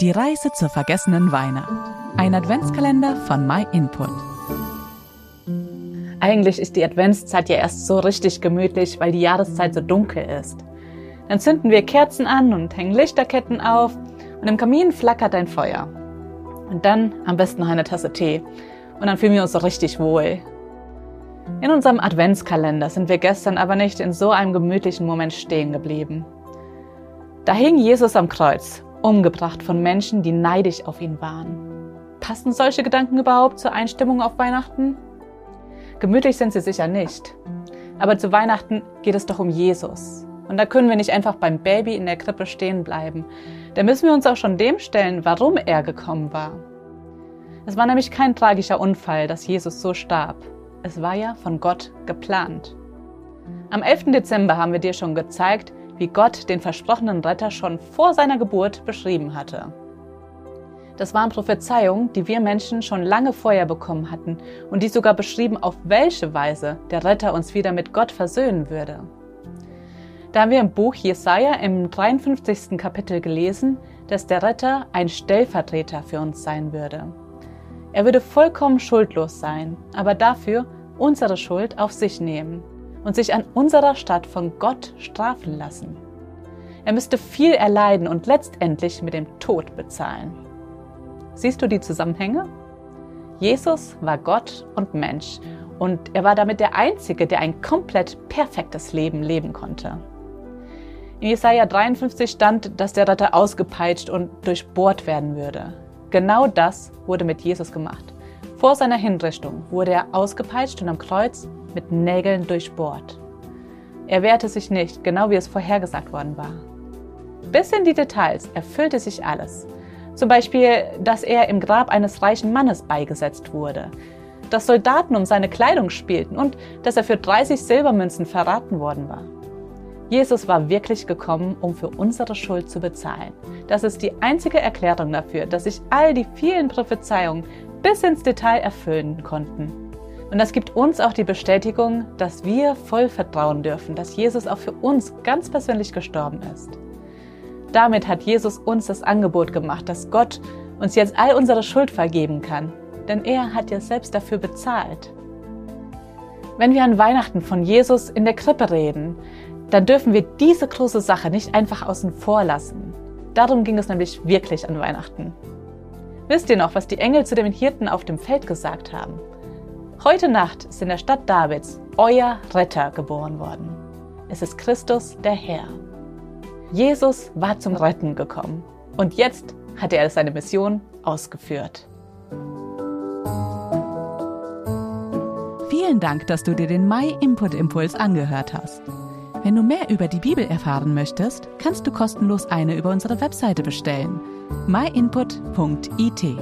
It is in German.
Die Reise zur vergessenen Weihnacht. Ein Adventskalender von MyInput. Eigentlich ist die Adventszeit ja erst so richtig gemütlich, weil die Jahreszeit so dunkel ist. Dann zünden wir Kerzen an und hängen Lichterketten auf und im Kamin flackert ein Feuer. Und dann am besten noch eine Tasse Tee. Und dann fühlen wir uns so richtig wohl. In unserem Adventskalender sind wir gestern aber nicht in so einem gemütlichen Moment stehen geblieben. Da hing Jesus am Kreuz, umgebracht von Menschen, die neidisch auf ihn waren. Passen solche Gedanken überhaupt zur Einstimmung auf Weihnachten? Gemütlich sind sie sicher nicht. Aber zu Weihnachten geht es doch um Jesus. Und da können wir nicht einfach beim Baby in der Krippe stehen bleiben. Da müssen wir uns auch schon dem stellen, warum er gekommen war. Es war nämlich kein tragischer Unfall, dass Jesus so starb. Es war ja von Gott geplant. Am 11. Dezember haben wir dir schon gezeigt, wie Gott den versprochenen Retter schon vor seiner Geburt beschrieben hatte. Das waren Prophezeiungen, die wir Menschen schon lange vorher bekommen hatten und die sogar beschrieben, auf welche Weise der Retter uns wieder mit Gott versöhnen würde. Da haben wir im Buch Jesaja im 53. Kapitel gelesen, dass der Retter ein Stellvertreter für uns sein würde. Er würde vollkommen schuldlos sein, aber dafür unsere Schuld auf sich nehmen und sich an unserer Stadt von Gott strafen lassen. Er müsste viel erleiden und letztendlich mit dem Tod bezahlen. Siehst du die Zusammenhänge? Jesus war Gott und Mensch und er war damit der Einzige, der ein komplett perfektes Leben leben konnte. In Jesaja 53 stand, dass der Retter ausgepeitscht und durchbohrt werden würde. Genau das wurde mit Jesus gemacht. Vor seiner Hinrichtung wurde er ausgepeitscht und am Kreuz mit Nägeln durchbohrt. Er wehrte sich nicht, genau wie es vorhergesagt worden war. Bis in die Details erfüllte sich alles. Zum Beispiel, dass er im Grab eines reichen Mannes beigesetzt wurde, dass Soldaten um seine Kleidung spielten und dass er für 30 Silbermünzen verraten worden war. Jesus war wirklich gekommen, um für unsere Schuld zu bezahlen. Das ist die einzige Erklärung dafür, dass sich all die vielen Prophezeiungen bis ins Detail erfüllen konnten. Und das gibt uns auch die Bestätigung, dass wir voll vertrauen dürfen, dass Jesus auch für uns ganz persönlich gestorben ist. Damit hat Jesus uns das Angebot gemacht, dass Gott uns jetzt all unsere Schuld vergeben kann, denn er hat ja selbst dafür bezahlt. Wenn wir an Weihnachten von Jesus in der Krippe reden, dann dürfen wir diese große Sache nicht einfach außen vor lassen. Darum ging es nämlich wirklich an Weihnachten. Wisst ihr noch, was die Engel zu den Hirten auf dem Feld gesagt haben? Heute Nacht ist in der Stadt Davids euer Retter geboren worden. Es ist Christus der Herr. Jesus war zum Retten gekommen und jetzt hat er seine Mission ausgeführt. Vielen Dank, dass du dir den My Input Impuls angehört hast. Wenn du mehr über die Bibel erfahren möchtest, kannst du kostenlos eine über unsere Webseite bestellen. myinput.it